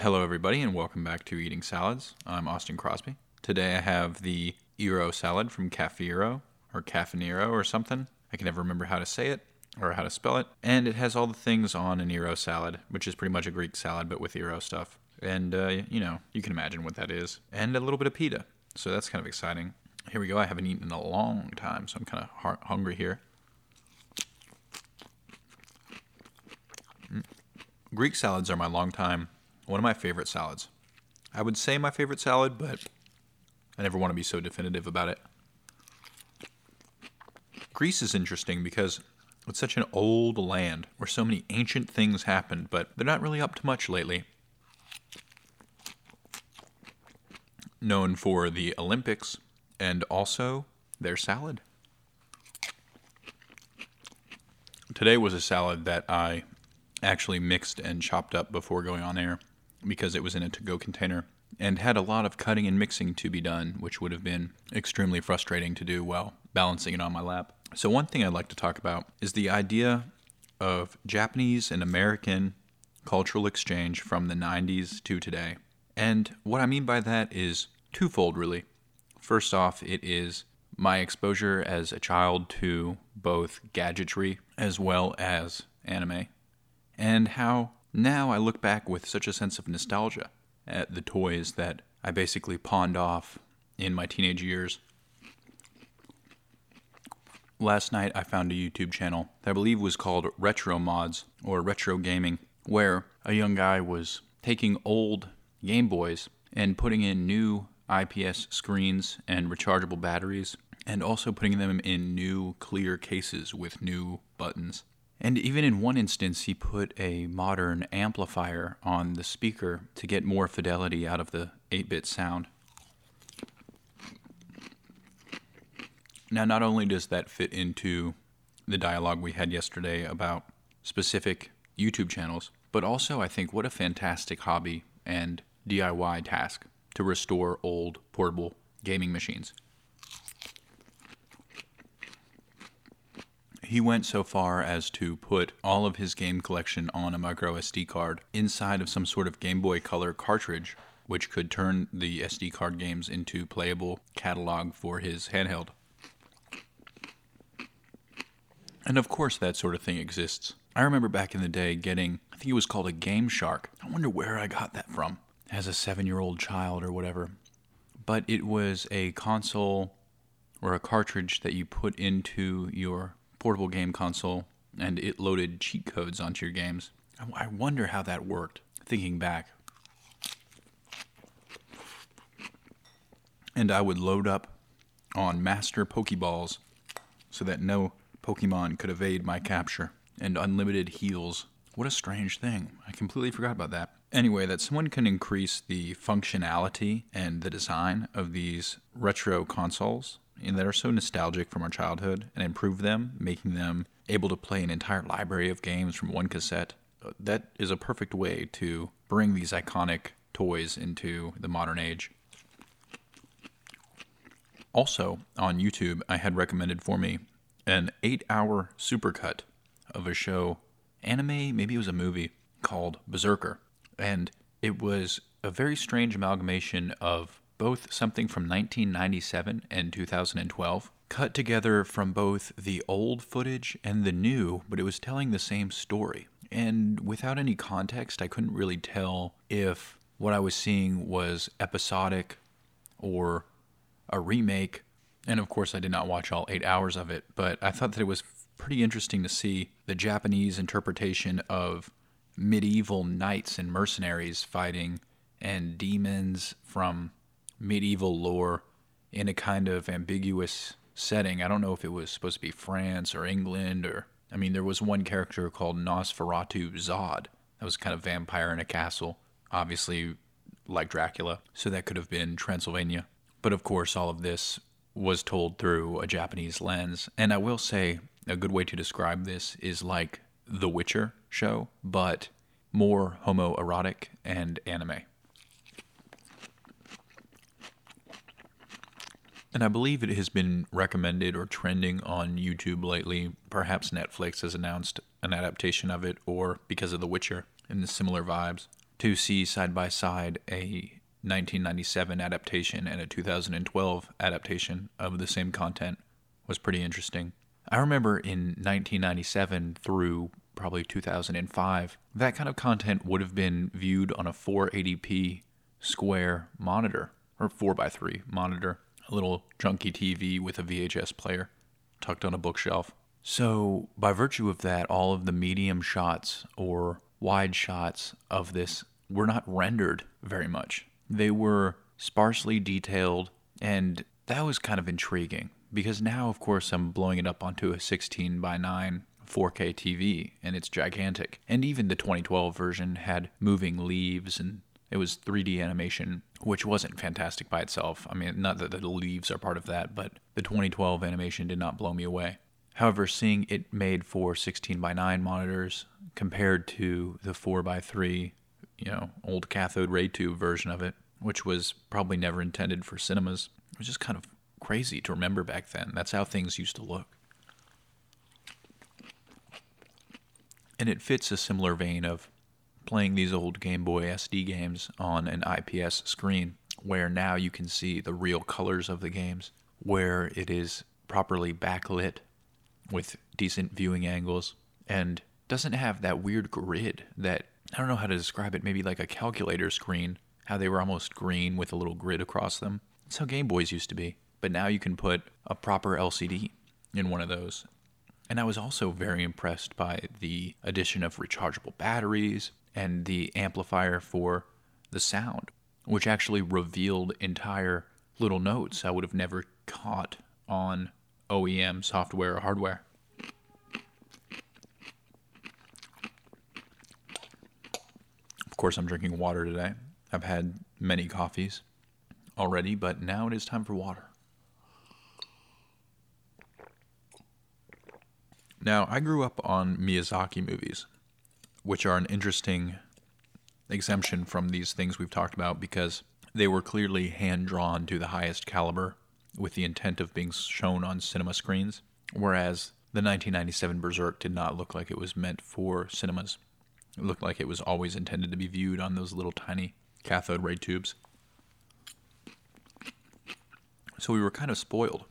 Hello, everybody, and welcome back to Eating Salads. I'm Austin Crosby. Today I have the gyro salad from Cafiero, or Cafanero, or something. I can never remember how to say it or how to spell it. And it has all the things on an gyro salad, which is pretty much a Greek salad but with gyro stuff. And, uh, you know, you can imagine what that is. And a little bit of pita. So that's kind of exciting. Here we go. I haven't eaten in a long time, so I'm kind of hungry here. Mm. Greek salads are my long time one of my favorite salads. I would say my favorite salad, but I never want to be so definitive about it. Greece is interesting because it's such an old land where so many ancient things happened, but they're not really up to much lately. Known for the Olympics and also their salad. Today was a salad that I actually mixed and chopped up before going on air because it was in a to go container and had a lot of cutting and mixing to be done, which would have been extremely frustrating to do while balancing it on my lap. So, one thing I'd like to talk about is the idea of Japanese and American cultural exchange from the 90s to today. And what I mean by that is twofold, really. First off, it is my exposure as a child to both gadgetry as well as anime, and how now I look back with such a sense of nostalgia at the toys that I basically pawned off in my teenage years. Last night I found a YouTube channel that I believe was called Retro Mods or Retro Gaming, where a young guy was taking old Game Boys and putting in new IPS screens and rechargeable batteries, and also putting them in new clear cases with new buttons. And even in one instance, he put a modern amplifier on the speaker to get more fidelity out of the 8 bit sound. Now, not only does that fit into the dialogue we had yesterday about specific YouTube channels, but also I think what a fantastic hobby and DIY task to restore old portable gaming machines. He went so far as to put all of his game collection on a micro SD card inside of some sort of Game Boy Color cartridge, which could turn the SD card games into playable catalog for his handheld. And of course, that sort of thing exists. I remember back in the day getting, I think it was called a Game Shark. I wonder where I got that from as a seven year old child or whatever. But it was a console or a cartridge that you put into your portable game console and it loaded cheat codes onto your games. I wonder how that worked, thinking back. And I would load up on master Pokeballs so that no Pokemon could evade my capture, and unlimited heals. What a strange thing. I completely forgot about that. Anyway, that someone can increase the functionality and the design of these retro consoles that are so nostalgic from our childhood and improve them, making them able to play an entire library of games from one cassette. Uh, that is a perfect way to bring these iconic toys into the modern age. Also, on YouTube, I had recommended for me an eight hour supercut of a show, anime, maybe it was a movie, called Berserker. And it was a very strange amalgamation of both something from 1997 and 2012, cut together from both the old footage and the new, but it was telling the same story. And without any context, I couldn't really tell if what I was seeing was episodic or a remake. And of course, I did not watch all eight hours of it, but I thought that it was pretty interesting to see the Japanese interpretation of medieval knights and mercenaries fighting and demons from medieval lore in a kind of ambiguous setting. I don't know if it was supposed to be France or England or I mean there was one character called Nosferatu Zod. That was kind of vampire in a castle, obviously like Dracula. So that could have been Transylvania. But of course all of this was told through a Japanese lens. And I will say a good way to describe this is like The Witcher show, but more homoerotic and anime. And I believe it has been recommended or trending on YouTube lately. Perhaps Netflix has announced an adaptation of it, or because of The Witcher and the similar vibes. to see side by side a 1997 adaptation and a 2012 adaptation of the same content was pretty interesting. I remember in 1997 through probably 2005, that kind of content would have been viewed on a 480p square monitor or 4x3 monitor, a little junky TV with a VHS player tucked on a bookshelf. So, by virtue of that, all of the medium shots or wide shots of this were not rendered very much. They were sparsely detailed, and that was kind of intriguing because now, of course, I'm blowing it up onto a 16 by 9 4K TV, and it's gigantic. And even the 2012 version had moving leaves and it was 3D animation, which wasn't fantastic by itself. I mean, not that the leaves are part of that, but the 2012 animation did not blow me away. However, seeing it made for 16 by 9 monitors compared to the 4 by 3, you know, old cathode ray tube version of it, which was probably never intended for cinemas, it was just kind of crazy to remember back then. That's how things used to look. And it fits a similar vein of playing these old Game Boy SD games on an IPS screen, where now you can see the real colors of the games, where it is properly backlit with decent viewing angles, and doesn't have that weird grid that I don't know how to describe it, maybe like a calculator screen, how they were almost green with a little grid across them. That's how Game Boys used to be. But now you can put a proper LCD in one of those. And I was also very impressed by the addition of rechargeable batteries and the amplifier for the sound, which actually revealed entire little notes I would have never caught on OEM software or hardware. Of course, I'm drinking water today. I've had many coffees already, but now it is time for water. Now, I grew up on Miyazaki movies, which are an interesting exemption from these things we've talked about because they were clearly hand drawn to the highest caliber with the intent of being shown on cinema screens, whereas the 1997 Berserk did not look like it was meant for cinemas. It looked like it was always intended to be viewed on those little tiny cathode ray tubes. So we were kind of spoiled.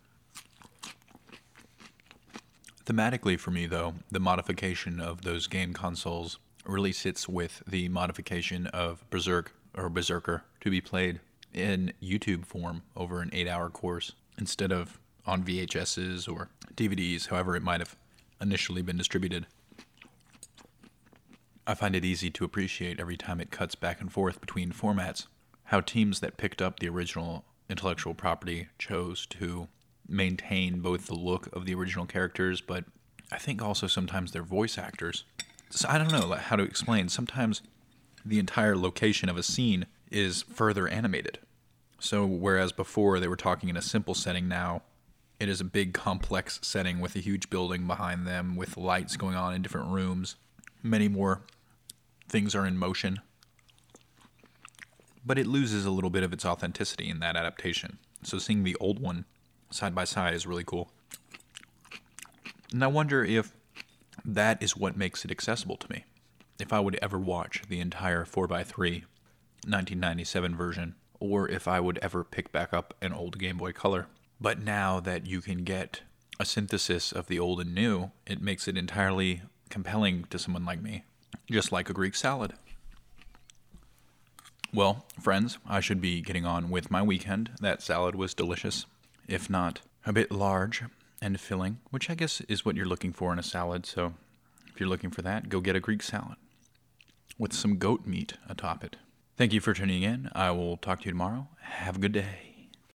Thematically, for me, though, the modification of those game consoles really sits with the modification of Berserk or Berserker to be played in YouTube form over an eight hour course instead of on VHSs or DVDs, however it might have initially been distributed. I find it easy to appreciate every time it cuts back and forth between formats how teams that picked up the original intellectual property chose to maintain both the look of the original characters, but I think also sometimes their voice actors. So I don't know how to explain. Sometimes the entire location of a scene is further animated. So whereas before they were talking in a simple setting, now it is a big complex setting with a huge building behind them, with lights going on in different rooms. Many more things are in motion. But it loses a little bit of its authenticity in that adaptation. So seeing the old one side by side is really cool. And I wonder if that is what makes it accessible to me. If I would ever watch the entire 4x3 1997 version, or if I would ever pick back up an old Game Boy Color. But now that you can get a synthesis of the old and new, it makes it entirely compelling to someone like me just like a Greek salad. Well, friends, I should be getting on with my weekend. That salad was delicious, if not a bit large and filling, which I guess is what you're looking for in a salad. So if you're looking for that, go get a Greek salad with some goat meat atop it. Thank you for tuning in. I will talk to you tomorrow. Have a good day.